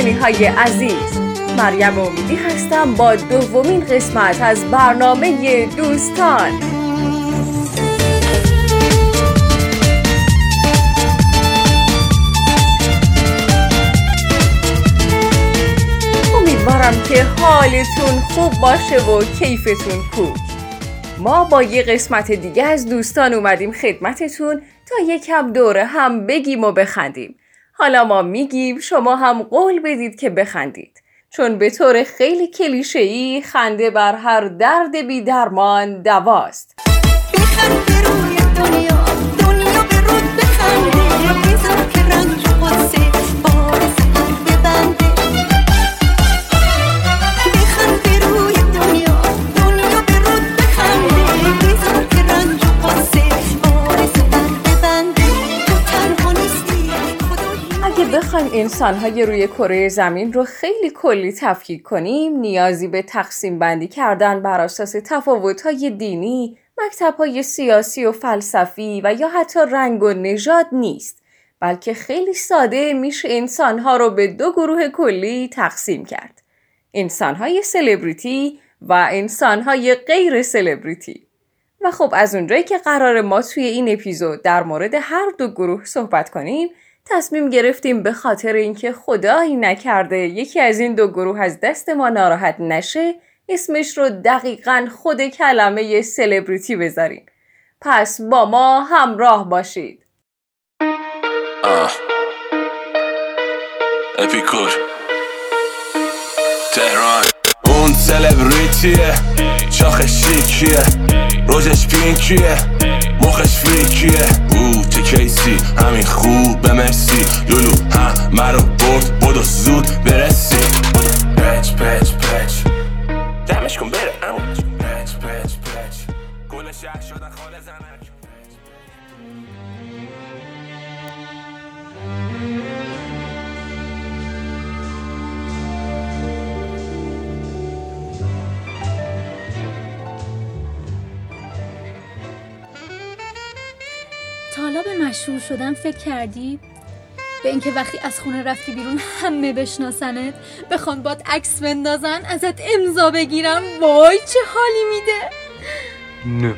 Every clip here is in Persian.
آرسنی های عزیز مریم امیدی هستم با دومین قسمت از برنامه دوستان. امیدوارم که حالتون خوب باشه و کیفتون خوب ما با یه قسمت دیگه از دوستان اومدیم خدمتتون تا یکم دوره هم بگیم و بخندیم. حالا ما میگیم شما هم قول بدید که بخندید. چون به طور خیلی کلیشه‌ای خنده بر هر درد بی درمان دواست. بخند روی دنیا. بخوایم انسانهای روی کره زمین رو خیلی کلی تفکیک کنیم نیازی به تقسیم بندی کردن بر اساس تفاوت‌های دینی، مکتب‌های سیاسی و فلسفی و یا حتی رنگ و نژاد نیست بلکه خیلی ساده میشه انسانها رو به دو گروه کلی تقسیم کرد. انسانهای سلبریتی و انسانهای غیر سلبریتی. و خب از اونجایی که قرار ما توی این اپیزود در مورد هر دو گروه صحبت کنیم تصمیم گرفتیم به خاطر اینکه خدایی نکرده یکی از این دو گروه از دست ما ناراحت نشه اسمش رو دقیقا خود کلمه سلبریتی بذاریم. پس با ما همراه باشید. آه. اپیکور. تهران. اون سلبریتیه. شاخ شیکیه. روزش پینکیه مخش فریکیه او چه کیسی؟ همین خوب به مرسی. لولو همه رو برد بدو زود برسی. پچ پچ پچ مشهور شدن فکر کردی؟ به اینکه وقتی از خونه رفتی بیرون همه بشناسنت بخوان باد عکس بندازن ازت امضا بگیرم وای چه حالی میده! نه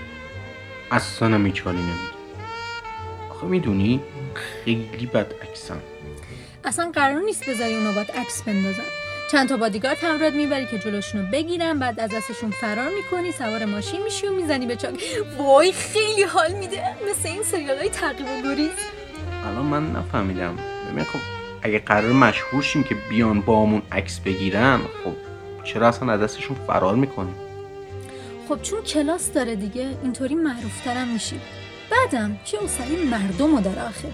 اصلا هم هیچ حالی نمیده. آخه می‌دونی خیلی بد عکسم. اصلا قرار نیست بذاری اونا باد عکس بندازن. چند تا بادیگارد همراهت می‌بری که جلوشونو بگیرن بعد از دستشون فرار می‌کنی سوار ماشین میشی و می‌زنی به چاک. وای خیلی حال میده. مثل این سریال های تعقیب و گریز. الان من نفهمیدم. ببین خب اگه قرار مشهور شیم که بیان بامون عکس بگیرن خب چرا اصلا از دستشون فرار می‌کنیم؟ خب چون کلاس داره دیگه اینطوری معروفترم میشی. بعدم چه اصلی مردم رو داره آخه.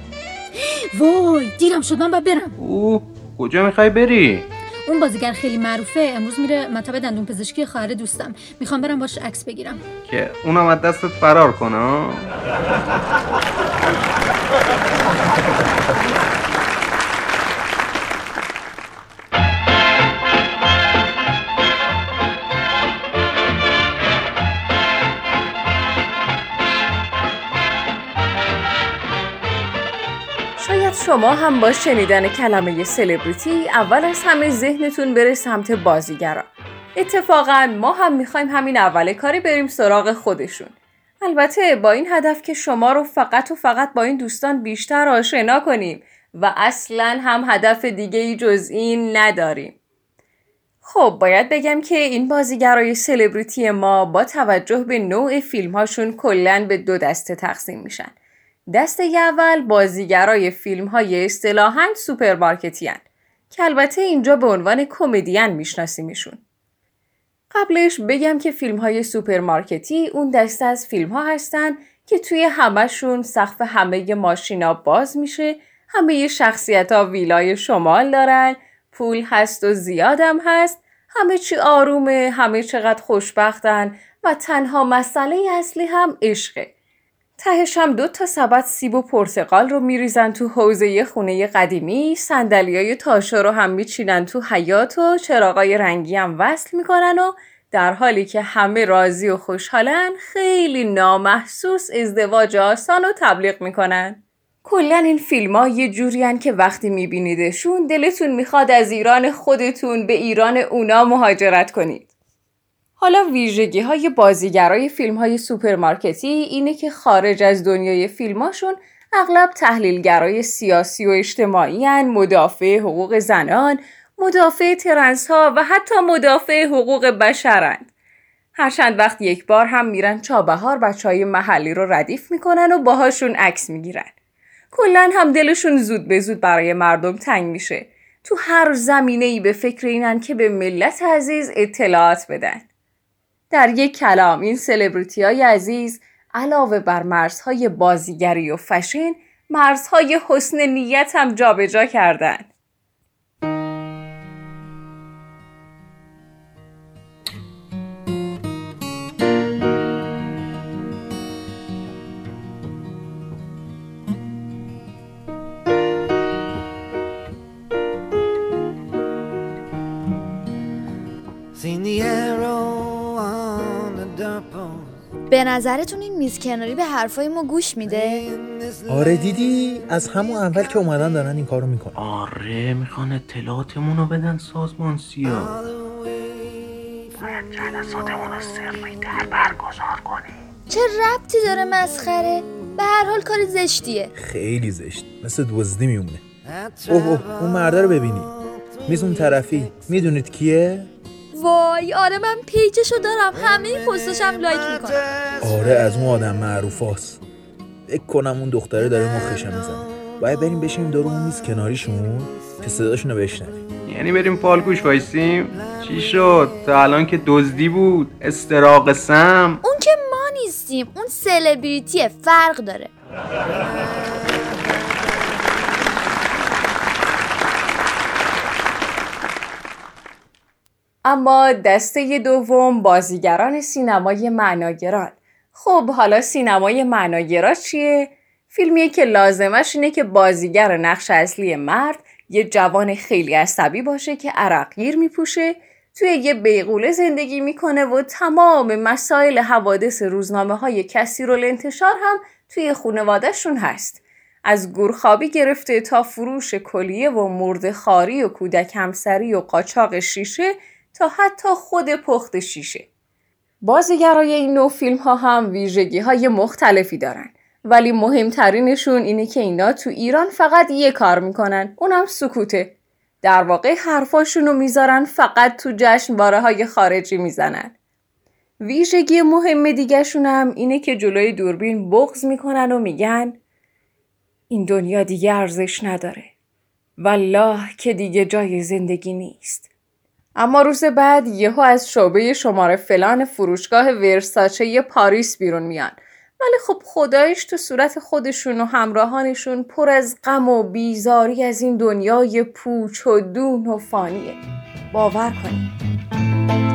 وای دیرم شد من باید برم. اوه کجا می‌خوای بری؟ اون بازیگر خیلی معروفه امروز میره مطب دندون پزشکی خواهر دوستم. می‌خوام برم باش عکس بگیرم. که اونم از دستت فرار کنه شما هم با شنیدن کلمه سلبریتی اول از همه ذهنتون بره سمت بازیگرا. اتفاقا ما هم می‌خوایم همین اول کاری بریم سراغ خودشون. البته با این هدف که شما رو فقط و فقط با این دوستان بیشتر آشنا کنیم و اصلا هم هدف دیگه ای جز این نداریم. خب باید بگم که این بازیگرای سلبریتی ما با توجه به نوع فیلم هاشون به دو دسته تقسیم میشن. دسته اول بازیگرای فیلم های اصطلاحاً سوپرمارکتی که البته اینجا به عنوان کمدین میشناسیمشون. قبلش بگم که فیلم های سوپرمارکتی اون دسته از فیلم ها هستن که توی همهشون سقف همه ماشینا باز میشه همه شخصیت ها ویلای شمال دارن پول هست و زیادم هست همه چی آرومه همه چقدر خوشبختن و تنها مسئله اصلی هم عشقه تهش هم دو تا سبد سیب و پرتقال رو میریزن تو حوض خونه قدیمی صندلیای تاشو رو هم میچینن تو حیاط و چراغای رنگی هم وصل می‌کنن و در حالی که همه راضی و خوشحالن خیلی نامحسوس ازدواج آسان رو تبلیغ می‌کنن کلا این فیلم ها یه جوری که وقتی میبینیدشون دلتون می‌خواد از ایران خودتون به ایران اونا مهاجرت کنید. حالا ویژگی های بازیگرای فیلم های سوپرمارکتی اینه که خارج از دنیای فیلماشون اغلب تحلیلگرای سیاسی و اجتماعی مدافع حقوق زنان، مدافع ترنس ها و حتی مدافع حقوق بشرند. هر چند وقت یک بار هم میرن چابهار بچه های محلی رو ردیف می‌کنن و باهاشون عکس می‌گیرن. کلا هم دلشون زود به زود برای مردم تنگ میشه. تو هر زمینه ای به فکر اینن که به ملت عزیز اطلاعات بدن. در یک کلام این سلبریتی های عزیز علاوه بر مرزهای بازیگری و فشن مرزهای حسن نیت هم جابجا کردن. به نظرتون این میز کناری به حرفای ما گوش میده؟ آره دیدی از همون اول که اومدن دارن این کارو می‌کنن. آره می‌خوان اطلاعاتمون رو بدن سازمان سیا from جلساتمون رو سری در برگزار کنیم چه ربطی داره مسخره؟ به هر حال کار زشتیه. خیلی زشت مثل دزدی میمونه. اوه اوه اون مرده رو ببینی. میز اون طرفی می‌دونید کیه؟ وای آره من پیجشو دارم. همه پستاشم لایک می‌کنم. آره از اون آدم معروف هاست. فکر کنم اون دختره داره مخشم می‌زنه. باید بریم بشینیم دور اون میز کناریشون که صداشون رو بشنویم. یعنی بریم فالگوش وایسیم؟ چی شد؟ تا الان که دزدی بود. استراق سمع. اون که ما نیستیم اون سلبریتیه فرق داره. اما دسته دوم بازیگران سینمای معناگران خب حالا سینمای معناگرا چیه؟ فیلمیه که لازمش اینه که بازیگر نقش اصلی مرد یه جوان خیلی عصبی باشه که عرقگیر میپوشه توی یه بیغوله زندگی می‌کنه و تمام مسائل حوادث روزنامه های کثیر انتشار هم توی خونوادهشون هست. از گورخوابی گرفته تا فروش کلیه و مرد خاری و کودک همسری و قاچاق شیشه تا حتی خود پخت شیشه. بازیگرای این نوع فیلم ها هم ویژگی های مختلفی دارن. ولی مهمترینشون اینه که اینا تو ایران فقط یه کار می‌کنن. اونم سکوته. در واقع حرفاشون رو می‌ذارن فقط تو جشنواره های خارجی می‌زنن. ویژگی مهم دیگهشون هم اینه که جلوی دوربین بغض می‌کنن و میگن این دنیا دیگه ارزش نداره. والله که دیگه جای زندگی نیست. اما روز بعد یهو از شعبه شماره فلان فروشگاه ورساچه پاریس بیرون میان. ولی خب خدایش تو صورت خودشون و همراهانشون پر از غم و بیزاری از این دنیای پوچ و دون و فانیه. باور کنید.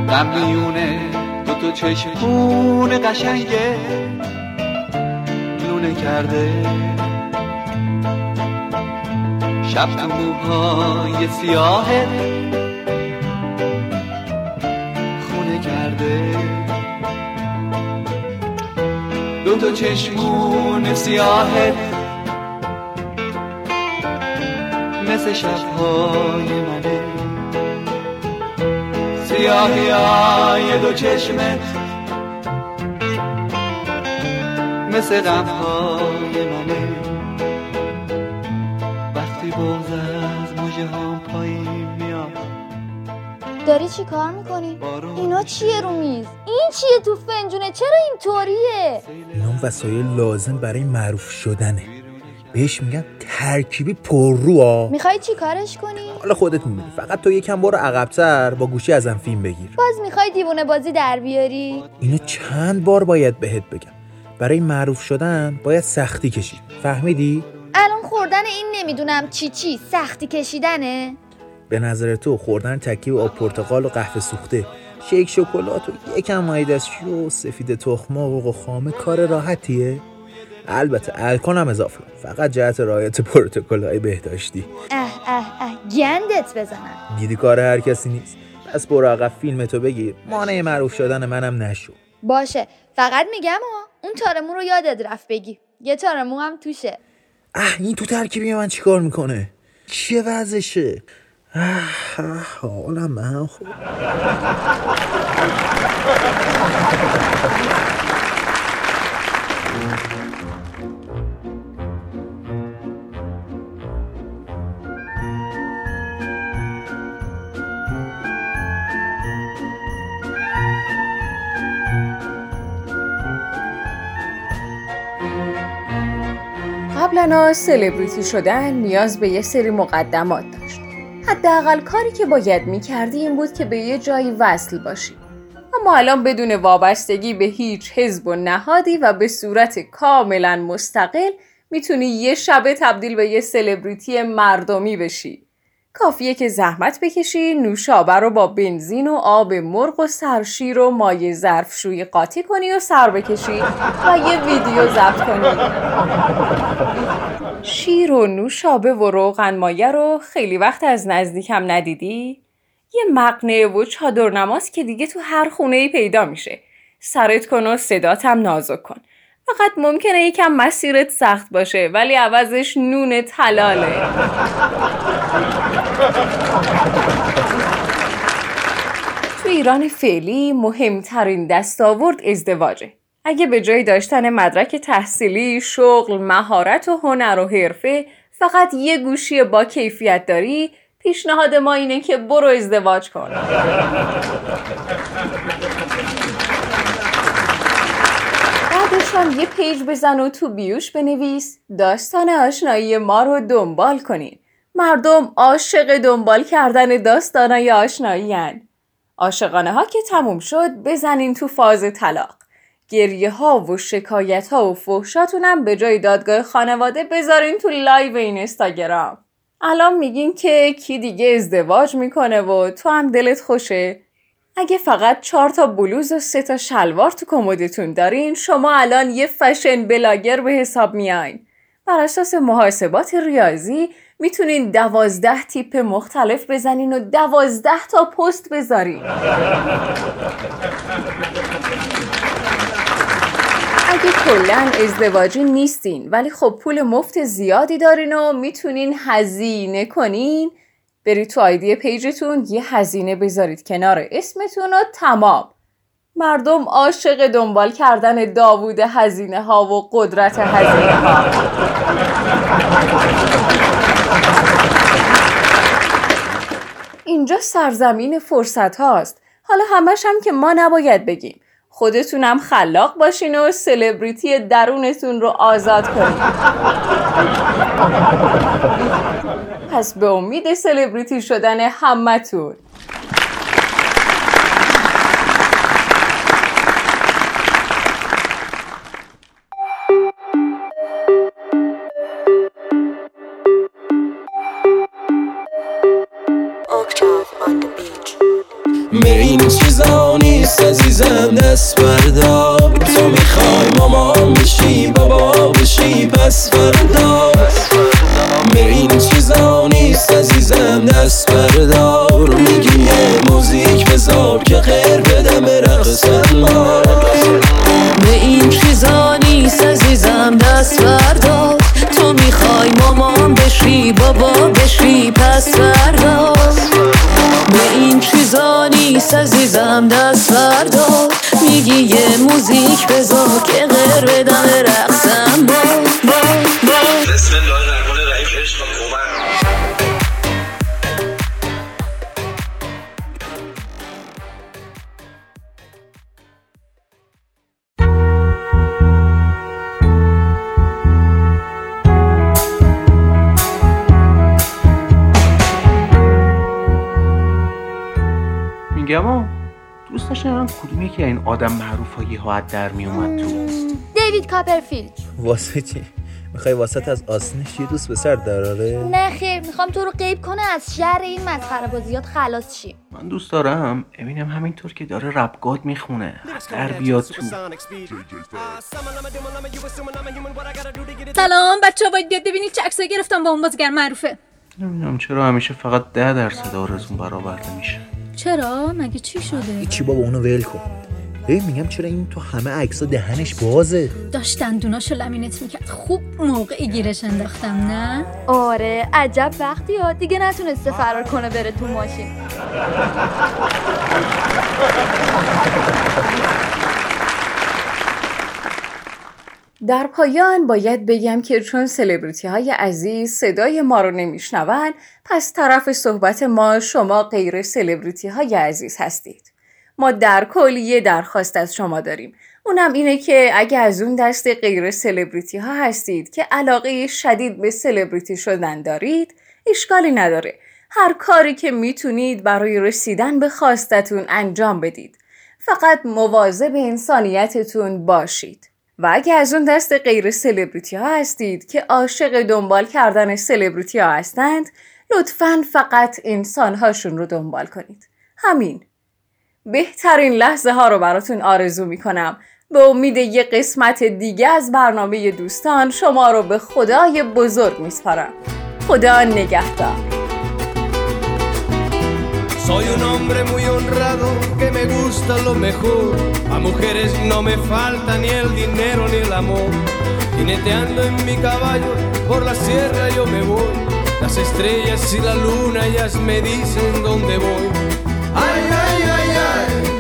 غم میونه دو تو چشمون قشنگه لونه کرده شب تو موهای سیاهه کرده دو تا چشمون سیاهت مثل شبهای منه. سیاهی های دو چشمت مثل غمهای منه. وقتی بغز از موجه پایین میاد. داری چی کار اینا چیه رو میز؟ این چیه تو فنجونه؟ چرا اینطوریه؟ اینا وسایل لازم برای معروف شدنه بهش میگن ترکیبی پررو ها می‌خوای چی کارش کنی؟ حالا خودت می‌دونی فقط تو یکم برو عقبتر با گوشی ازم فیلم بگیر باز می‌خوای دیوونه بازی در بیاری؟ اینو چند بار باید بهت بگم برای معروف شدن باید سختی کشید فهمیدی الان خوردن این نمی‌دونم چی چی سختی کشیدنه؟ به نظر تو خوردن تکیه آب پرتقال و قهوه سوخته شیک شکلات و یکم مایی دستشو و سفید تخم و خامه کار راحتیه. البته الکل هم اضافه. فقط جهت رعایت پروتکل های بهداشتی. اه اه اه گندت بزنم دیدی کار هر کسی نیست. پس برو عقب فیلم تو بگیر. مانع معروف شدن منم نشو. باشه. فقط میگم ها اون تارمو رو یادت رفت بگی. یه تارمو هم توشه. اه این تو ترکیبی من چیکار می‌کنه؟ چیه وضعشه؟ حالم قبلا سلبریتی شدن نیاز به یه سری مقدمات داشت حداقل کاری که باید می‌کردی این بود که به یه جایی وصل باشی. اما الان بدون وابستگی به هیچ حزب و نهادی و به صورت کاملا مستقل می‌تونی یه شبه تبدیل به یه سلبریتی مردمی بشی. کافیه که زحمت بکشی نوشابه رو با بنزین و آب مرغ و سرشیر و مایع ظرفشویی قاطی کنی و سر بکشی و یه ویدیو ضبط کنی. شیر و نوشابه و روغن مایه رو خیلی وقت از نزدیکم ندیدی؟ یه مقنعه و چادر نماز که دیگه تو هر خونه ای پیدا میشه سرت کن و صداتم نازک کن فقط ممکنه یکم مسیرت سخت باشه ولی عوضش نون تلاله تو ایران فعلی مهمترین دستاورد ازدواجه. اگه به جای داشتن مدرک تحصیلی، شغل، مهارت و هنر و حرفه فقط یه گوشی با کیفیت داری، پیشنهاد ما اینه که برو ازدواج کن. بعدش هم یه پیج بزن و تو بیوش بنویس داستان آشنایی ما رو دنبال کنین. مردم عاشق دنبال کردن داستانای آشنایی‌ان. عاشقانه ها که تموم شد بزنین تو فاز طلاق. گریه ها و شکایت ها و فحشاتونم به جای دادگاه خانواده بذارین تو live این اینستاگرام. الان میگین که کی دیگه ازدواج می‌کنه و تو هم دلت خوشه؟ اگه فقط چهار تا بلوز و سه تا شلوار تو کمدتون دارین شما الان یه fashion blogger به حساب میاین. بر اساس محاسبات ریاضی می‌تونین دوازده تیپ مختلف بزنین و دوازده تا پست بذارین. کلا ازدواجی نیستین ولی خب پول مفت زیادی دارین و می‌تونین هزینه کنین. برید تو آیدی پیجتون یه هزینه بذارید کنار اسمتون و تمام. مردم عاشق دنبال کردن داوود هزینه ها و قدرت هزینه ها اینجا سرزمین فرصت هاست حالا همش هم که ما نباید بگیم. خودتونم خلاق باشین و سلبریتی درونتون رو آزاد کنین. پس به امید سلبریتی شدن همتون. بابا بشی پس یکی این آدم معروف ها در میومد تو. دیوید کاپرفیلد. واسه چی؟ می‌خوای واسط از آسنش یه دوست پسر دراره؟ نه خیر می‌خوام تو رو غیب کنه از شر این مسخره بازیات خلاص شی. من دوست دارم امینم همینطور که داره ربگاد می‌خونه. در بیاد تو. سلام بچه ها باید بیاد ببینید چه عکسایی گرفتم با اون بازیگر معروفه. نمی‌دونم چرا همیشه فقط ده درصد آرزون برآورده میشه. چرا؟ مگه چی شده؟ چی بابا اونو ول کن. ببین میگم چرا این تو همه عکس دهنش بازه؟ داشت دندوناشو لمینت می‌کرد. خوب موقعی گیرش انداختم نه؟ آره عجب وقتی ها. دیگه نتونسته فرار کنه بره تو ماشین. در پایان باید بگم که چون سلبریتی های عزیز صدای ما رو نمیشنون پس طرف صحبت ما شما غیر سلبریتی های عزیز هستید. ما در کل یه درخواست از شما داریم. اونم اینه که اگه از اون دست غیر سلبریتی ها هستید که علاقه شدید به سلبریتی شدن دارید اشکالی نداره. هر کاری که می‌تونید برای رسیدن به خواستتون انجام بدید. فقط مواظب انسانیتتون باشید. و اگه از اون دست غیر سلبریتی ها هستید که عاشق دنبال کردن سلبریتی ها هستند لطفا فقط انسان هاشون رو دنبال کنید همین بهترین لحظه ها رو براتون آرزو می کنم به امید یه قسمت دیگه از برنامه دوستان شما رو به خدای بزرگ میسپارم خدا نگهدار Soy un hombre muy honrado que me gusta lo mejor. A mujeres no me falta ni el dinero ni el amor. Jineteando en mi caballo por la sierra yo me voy. Las estrellas y la luna ellas me dicen dónde voy. I ay, I ay.